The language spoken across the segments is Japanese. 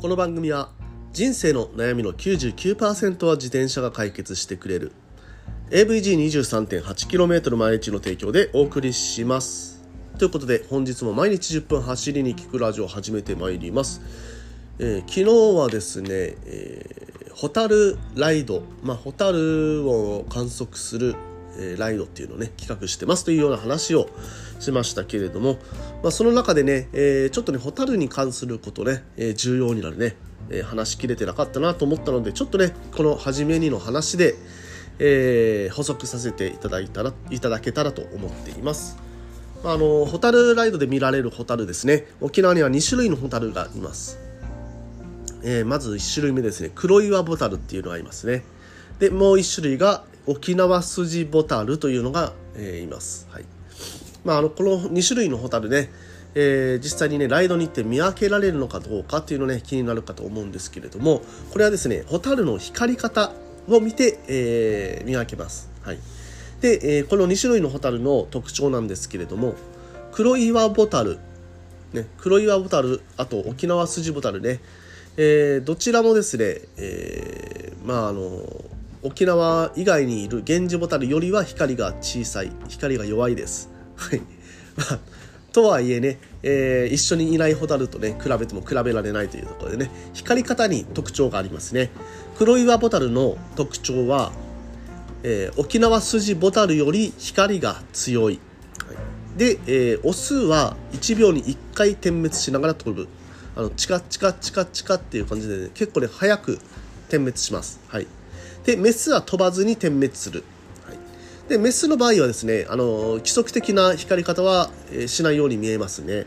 この番組は人生の悩みの99%は自転車が解決してくれる AVG23.8km 毎日の提供でお送りします。ということで本日も毎日10分走りに聞くラジオを始めてまいります、えー、昨日はですね、えー、ホタルライド、まあ、ホタルを観測するえライドっていうのをね企画してますというような話をしましたけれども、まあ、その中でね、え、ちょっとねホタルに関することね、え、重要になるね、え、話しきれてなかったなと思ったのでちょっとねこの初めにの話で、え補足させていただいたらいただけたらと思っています。あのホタルライドで見られるホタルですね。沖縄には2種類のホタルがいます、えまず1種類目ですね。黒岩ボタルっていうのがいますね。でもう1種類が沖縄スジボタルというのが、えー、います。はいまあ、あのこの2種類のホタルね、えー、実際にねライドに行って見分けられるのかどうかっていうのね気になるかと思うんですけれどもこれはですねホタルの光り方を見て、えー、見分けます。はいで、えー、この2種類のホタルの特徴なんですけれども黒岩ボタル、ね、黒岩ボタルあと沖縄スジボタルね、えー、どちらもですね、えー、まああの沖縄以外にいる源氏ボタルよりは光が小さい光が弱いです。とはいえね、えー、一緒にいないホタルとね比べても比べられないというところでね光り方に特徴がありますね。黒岩ボタルの特徴は、えー、沖縄筋ボタルより光が強い、はい、で、えー、オスは1秒に1回点滅しながら飛ぶ。あのチカチカチカチカっていう感じで、ね、結構ね早く点滅します。はい。でメスは飛ばずに点滅する、はい、でメスの場合はですねあの規則的な光り方は、え、しないように見えますね、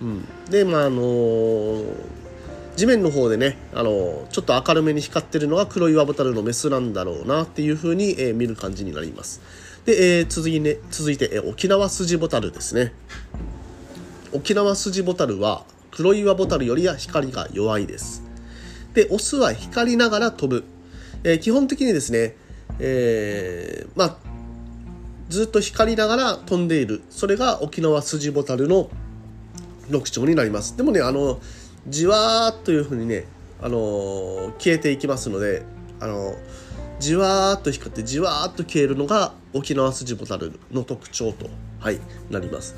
うん、でまああの地面の方でね、あのちょっと明るめに光ってるのが黒岩ボタルのメスなんだろうなっていう風に、えー、見る感じになります。で、えー、続い,、ね、続いて、え、沖縄筋ボタルですね。沖縄筋ボタルは黒岩ボタルよりは光が弱いです。でオスは光りながら飛ぶ。えー、基本的にですね、えー、まあ、ずっと光りながら飛んでいる。それが沖縄スジボタルの特徴になります。でもね、あの、じわーっというふうにね、あの消えていきますので、あのじわーっと光ってじわーっと消えるのが沖縄スジボタルの特徴と、はい、なります。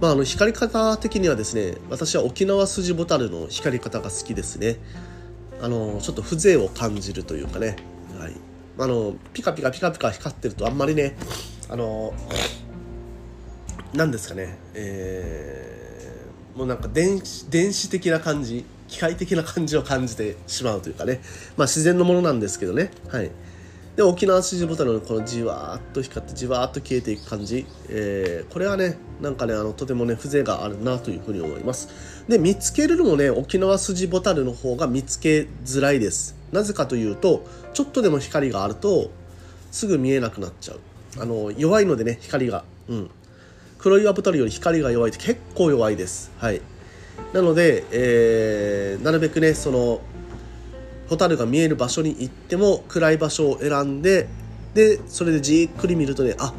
まあ、あの光り方的にはですね、私は沖縄スジボタルの光り方が好きですね。あのちょっと風情を感じるというかね、はい、あのピカピカピカピカ光ってるとあんまりねあの何ですかね、えー、もうなんか電子電子的な感じ機械的な感じを感じてしまうというかね、まあ、自然のものなんですけどね、はい、で沖縄支持ボタンのこのじわーっと光ってじわーっと消えていく感じ、えー、これはねなんかねあのとてもね風情があるなというふうに思います。で見つけるのもね沖縄筋ボタルの方が見つけづらいです。なぜかというとちょっとでも光があるとすぐ見えなくなっちゃう。あの弱いのでね光がうん。黒岩ボタルより光が弱いって結構弱いです。はい。なので、えー、なるべくねそのホタルが見える場所に行っても暗い場所を選んででそれでじっくり見るとねあ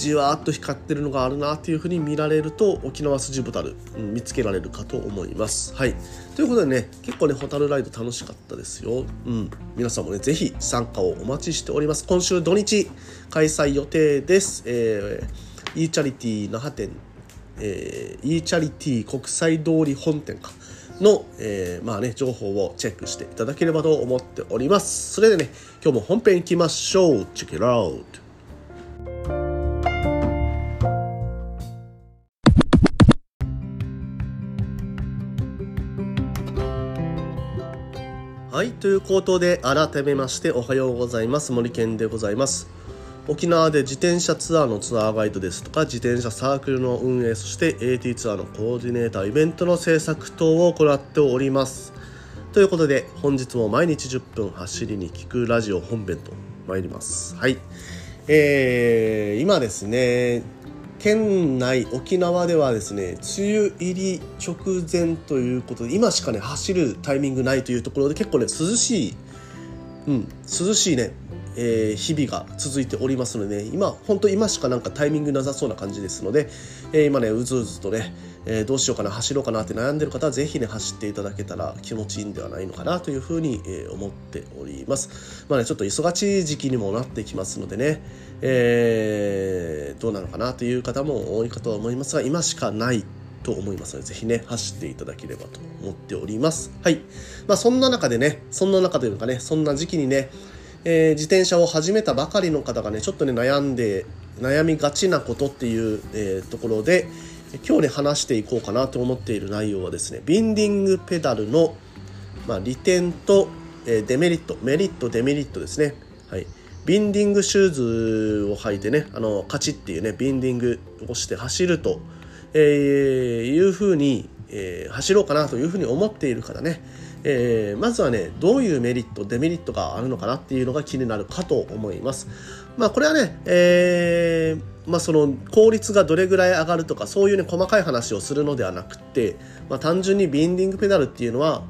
じわーっと光ってるのがあるなっていうふうに見られると沖縄スジボタル、うん、見つけられるかと思います。はい、ということでね結構ねホタルライド楽しかったですよ。うん、皆さんもね是非参加をお待ちしております。今週土日開催予定です。えー、e チャリティー那覇店、えー、e チャリティー国際通り本店か。の、えー、まあね、情報をチェックしていただければと思っております。それでね、今日も本編行きましょう。Check it out! はい、ということで改めましておはようございます。森健でございます。沖縄で自転車ツアーのツアーガイドですとか自転車サークルの運営そして AT ツアーのコーディネーターイベントの制作等を行っております。ということで本日も毎日10分走りに聞くラジオ本編と参ります。はい。えー、今ですね県内沖縄ではですね梅雨入り直前ということで今しかね走るタイミングないというところで結構ね涼しい。うん涼しいね。えー、日々が続いておりますので、ね、今本当今しかなんかタイミングなさそうな感じですので、えー、今ねうずうずとね、えー、どうしようかな走ろうかなって悩んでる方はぜひね走っていただけたら気持ちいいんではないのかなというふうに、え思っておりますまあねちょっと忙しい時期にもなってきますのでね、えどうなのかなという方も多いかと思いますが今しかないと思いますので、ぜひね、走っていただければと思っております。はい。まあ、そんな中でね、そんな中というかね、そんな時期にね、えー、自転車を始めたばかりの方がね、ちょっとね、悩んで、悩みがちなことっていう、えー、ところで、今日ね、話していこうかなと思っている内容はですね、ビンディングペダルの、まあ、利点と、えー、デメリット、メリット、デメリットですね。はい。ビンディングシューズを履いてね、あの、カチっていうね、ビンディングをして走ると、えー、いうふうに、えー、走ろうかなというふうに思っているからね、えー、まずはねどういうメリットデメリットがあるのかなっていうのが気になるかと思います。まあこれはね、えー、まあその効率がどれぐらい上がるとかそういうね細かい話をするのではなくて、まあ、単純にビンディングペダルっていうのは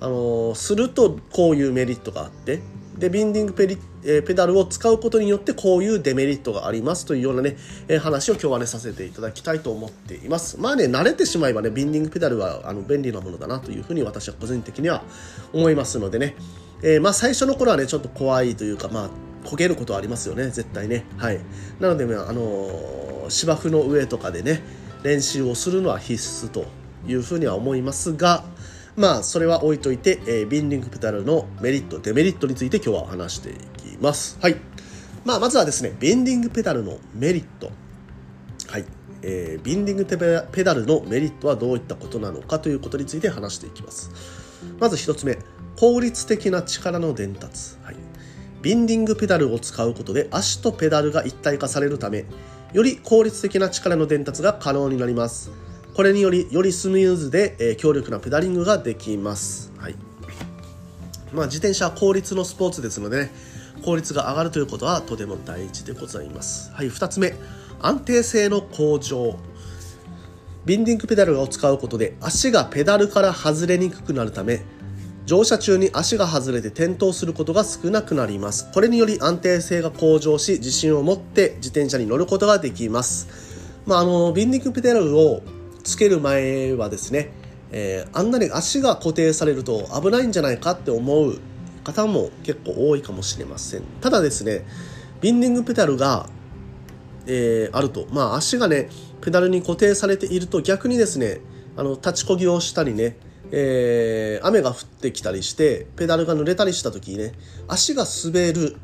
あのー、するとこういうメリットがあってでビンディングペリ、え、ペダルを使うことによってこういうデメリットがありますというようなね、え、話を今日はねさせていただきたいと思っています。まあね慣れてしまえばねビンディングペダルはあの便利なものだなというふうに私は個人的には思いますのでね、えー、まあ最初の頃はねちょっと怖いというかまあ焦げることはありますよね絶対ね。はい。なので、あの芝生の上とかでね練習をするのは必須というふうには思いますがまあそれは置いといて、えー、ビンディングペダルのメリットデメリットについて今日は話していきます。はい。まあまずはですねビンディングペダルのメリット。はい。えー、ビンディングペダルのメリットはどういったことなのかということについて話していきます。まず1つ目効率的な力の伝達、はい、ビンディングペダルを使うことで足とペダルが一体化されるためより効率的な力の伝達が可能になりますこれによりよりスムーズで、えー、強力なペダリングができます、はい。まあ、自転車は効率のスポーツですので、ね、効率が上がるということはとても大事でございます。はい2つ目。安定性の向上。ビンディングペダルを使うことで足がペダルから外れにくくなるため乗車中に足が外れて転倒することが少なくなります。これにより安定性が向上し自信を持って自転車に乗ることができます。まあ、あのビンディングペダルをつける前はですね、えー、あんなに足が固定されると危ないんじゃないかって思う方も結構多いかもしれません。ただですねビンディングペダルが、えー、あると。まあ足がねペダルに固定されていると逆にですねあの立ちこぎをしたりねえー、雨が降ってきたりしてペダルが濡れたりした時にね足が滑る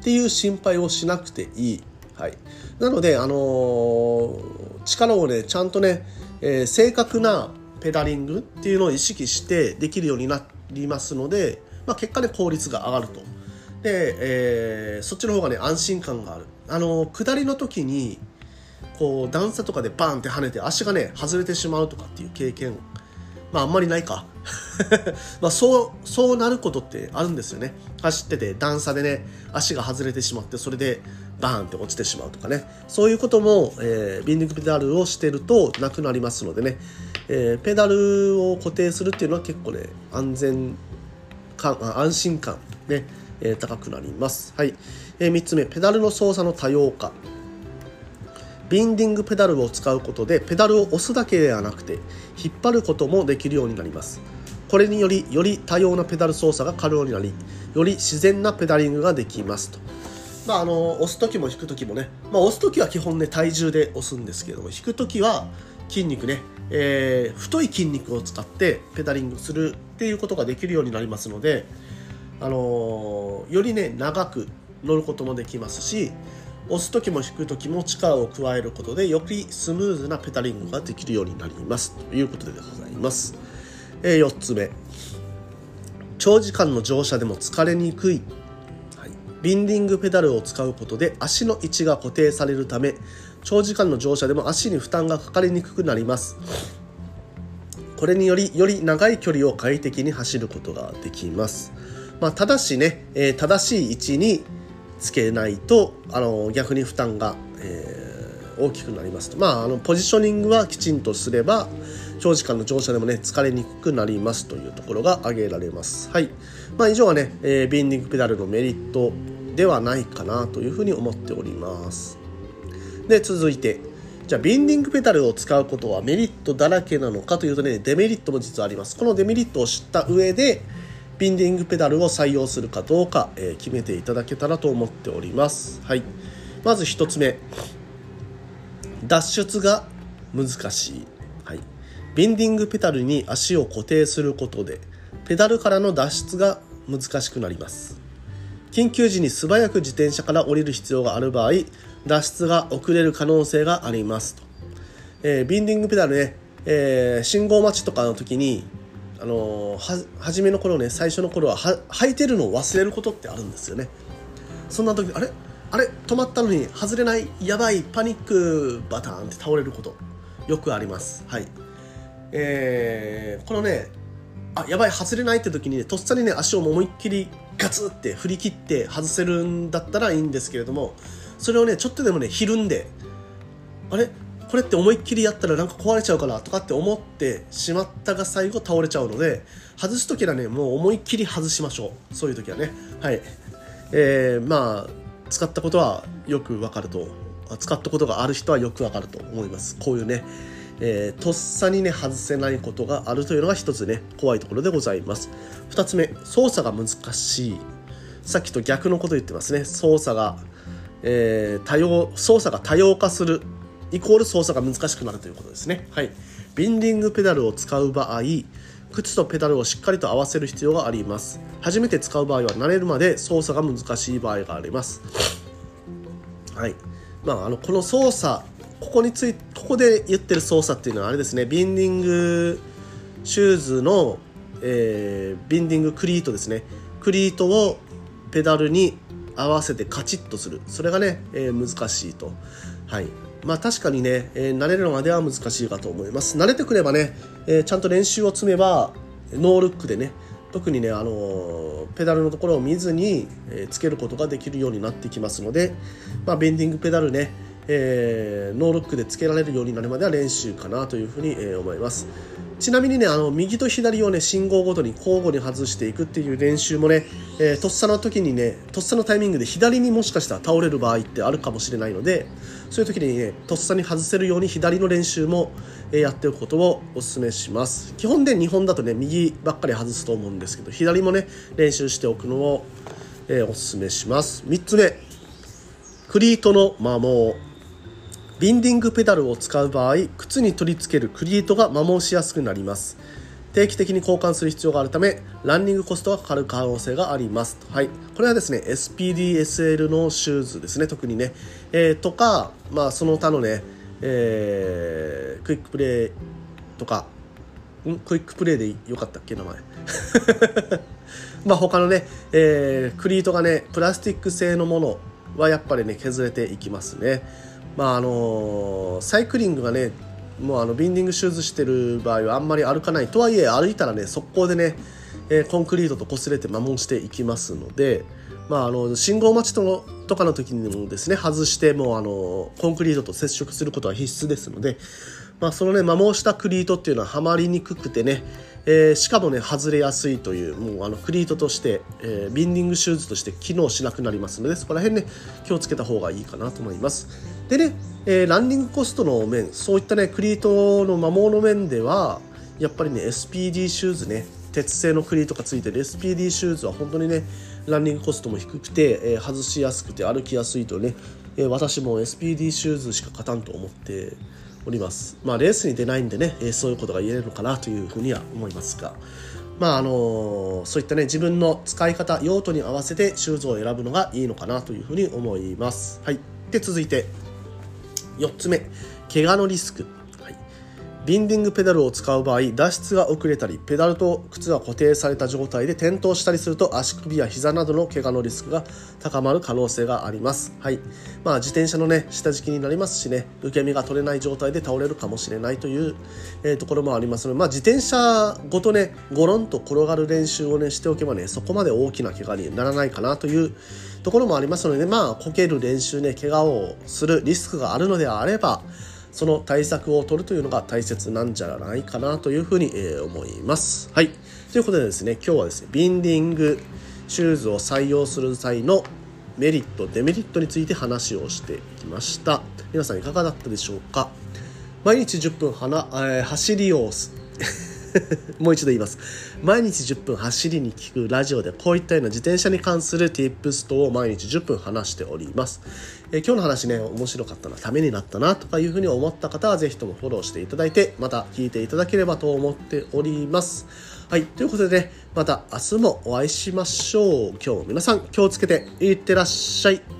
っていう心配をしなくていい、はい、なので、あのー、力をねちゃんとねえー、正確なペダリングっていうのを意識してできるようになりますので、まあ、結果で効率が上がると。で、えー、そっちの方がね安心感がある。あの下りの時にこう段差とかでバーンって跳ねて足がね外れてしまうとかっていう経験まああんまりないか まあそうそうなることってあるんですよね走ってて段差でね足が外れてしまってそれでバーンって落ちてしまうとかね。そういうことも、えー、ビンディングペダルをしてるとなくなりますのでね、えー、ペダルを固定するっていうのは結構ね安全感安心感ね、えー、高くなります。はい、えー、3つ目ペダルの操作の多様化。ビンディングペダルを使うことでペダルを押すだけではなくて引っ張ることもできるようになります。これによりより多様なペダル操作が可能になりより自然なペダリングができますと。まあ、あの押す時も引く時もね、まあ、押す時は基本ね体重で押すんですけども引く時は筋肉ね、えー、太い筋肉を使ってペダリングするっていうことができるようになりますので、あのー、よりね長く乗ることもできますし押す時も引く時も力を加えることでよりスムーズなペダリングができるようになります。ということでございます、えー、4つ目。長時間の乗車でも疲れにくい。ビンディングペダルを使うことで足の位置が固定されるため長時間の乗車でも足に負担がかかりにくくなります。これによりより長い距離を快適に走ることができます、まあ、ただしね、えー、正しい位置につけないとあの逆に負担が、えー大きくなりますと。まああのポジショニングはきちんとすれば長時間の乗車でもね疲れにくくなりますというところが挙げられます。はい。まあ以上はね、えー、ビンディングペダルのメリットではないかなというふうに思っております。で続いて。じゃあビンディングペダルを使うことはメリットだらけなのかというとねデメリットも実はあります。このデメリットを知った上でビンディングペダルを採用するかどうか、えー、決めていただけたらと思っております。はい。まず1つ目。脱出が難しい、ビンディングペダルに足を固定することでペダルからの脱出が難しくなります。緊急時に素早く自転車から降りる必要がある場合脱出が遅れる可能性がありますと、えー、ビンディングペダルね、えー、信号待ちとかの時にあのー、初めの頃ね最初の頃はは履いてるのを忘れることってあるんですよね。そんな時あれ？あれ？止まったのに外れない？やばい！パニック！バターンって倒れることよくあります。はい。えー、このねあやばい外れないって時にねとっさにね足を思いっきりガツって振り切って外せるんだったらいいんですけれどもそれをねちょっとでもねひるんであれ？これって思いっきりやったらなんか壊れちゃうかなとかって思ってしまったが最後倒れちゃうので外す時はねもう思いっきり外しましょう。そういう時はね。はい。えー、まあ使ったことはよくわかると。使ったことがある人はよくわかると思います。こういうね、えー、とっさにね外せないことがあるというのが一つね怖いところでございます。二つ目操作が難しい。さっきと逆のこと言ってますね。操作が、えー、多様操作が多様化するイコール操作が難しくなるということですね。はい。ビンディングペダルを使う場合靴とペダルをしっかりと合わせる必要があります。初めて使う場合は慣れるまで操作が難しい場合があります。はい。まああのこの操作ここについここで言ってる操作っていうのはあれですね。ビンディングシューズの、えー、ビンディングクリートですね。クリートをペダルに合わせてカチッとする。それがね、えー、難しいと。はい。まあ確かにね、えー、慣れるまでは難しいかと思います。慣れてくればね、え、ちゃんと練習を積めば、ノールックでね、特にね、あの、ペダルのところを見ずに、え、つけることができるようになってきますので、まあ、ベンディングペダルね、えー、ノールックでつけられるようになるまでは練習かなというふうに、え、思います。ちなみにね、あの、右と左をね、信号ごとに交互に外していくっていう練習もね、えー、とっさの時にね、とっさのタイミングで左にもしかしたら倒れる場合ってあるかもしれないので、そういう時にね、とっさに外せるように左の練習も、え、やっておくことをお勧めします。基本で日本だとね、右ばっかり外すと思うんですけど、左もね、練習しておくのを、えー、お勧めします。3つ目、クリートの摩耗。ビンディングペダルを使う場合靴に取り付けるクリートが摩耗しやすくなります。定期的に交換する必要があるためランニングコストがかかる可能性があります。はい。これはですね SPDSL のシューズですね。特にね、えー、とかまあその他のね、えー、クイックプレイとかん？クイックプレイでよかったっけ名前。まあ他のね、えー、クリートがねプラスチック製のものはやっぱりね削れていきますね。まああのサイクリングがねもうあのビンディングシューズしてる場合はあんまり歩かない。とはいえ歩いたらね速攻でね、えー、コンクリートと擦れて摩耗していきますので、まあ、あの信号待ちととかの時にもですね外してもうあのコンクリートと接触することは必須ですので、まあ、そのね摩耗したクリートっていうのははまりにくくてねえー、しかもね外れやすいというもうあのクリートとして、えー、ビンディングシューズとして機能しなくなりますのでそこら辺ね気をつけた方がいいかなと思います。でね、えー、ランニングコストの面そういったねクリートの摩耗の面ではやっぱりね SPD シューズね鉄製のクリートがついてる。SPD シューズは本当にねランニングコストも低くて、えー、外しやすくて歩きやすいとね、えー、私も SPD シューズしか勝たんと思っております。まあ、レースに出ないんでね、えそういうことが言えるのかなというふうには思いますが、まああのそういったね、自分の使い方、用途に合わせてシューズを選ぶのがいいのかなというふうに思います。はい。で、続いて、4つ目、怪我のリスク。ビンディングペダルを使う場合脱出が遅れたりペダルと靴が固定された状態で転倒したりすると足首や膝などの怪我のリスクが高まる可能性があります。はい。まあ自転車のね下敷きになりますしね受け身が取れない状態で倒れるかもしれないという、えー、ところもありますのでまあ自転車ごとねゴロンと転がる練習をねしておけばねそこまで大きな怪我にならないかなというところもありますので、ね、まあこける練習ね怪我をするリスクがあるのであればその対策を取るというのが大切なんじゃないかなというふうに、え思います。はい。ということでですね、今日はですね、ビンディングシューズを採用する際のメリット、デメリットについて話をしてきました。皆さんいかがだったでしょうか？毎日10分はな、えー、走りを もう一度言います。毎日10分走りに聞くラジオでこういったような自転車に関する tips 等を毎日10分話しております。えー、今日の話ね、面白かったな、ためになったなとかいうふうに思った方はぜひともフォローしていただいて、また聞いていただければと思っております。はい、ということでね、また明日もお会いしましょう。今日も皆さん気をつけていってらっしゃい。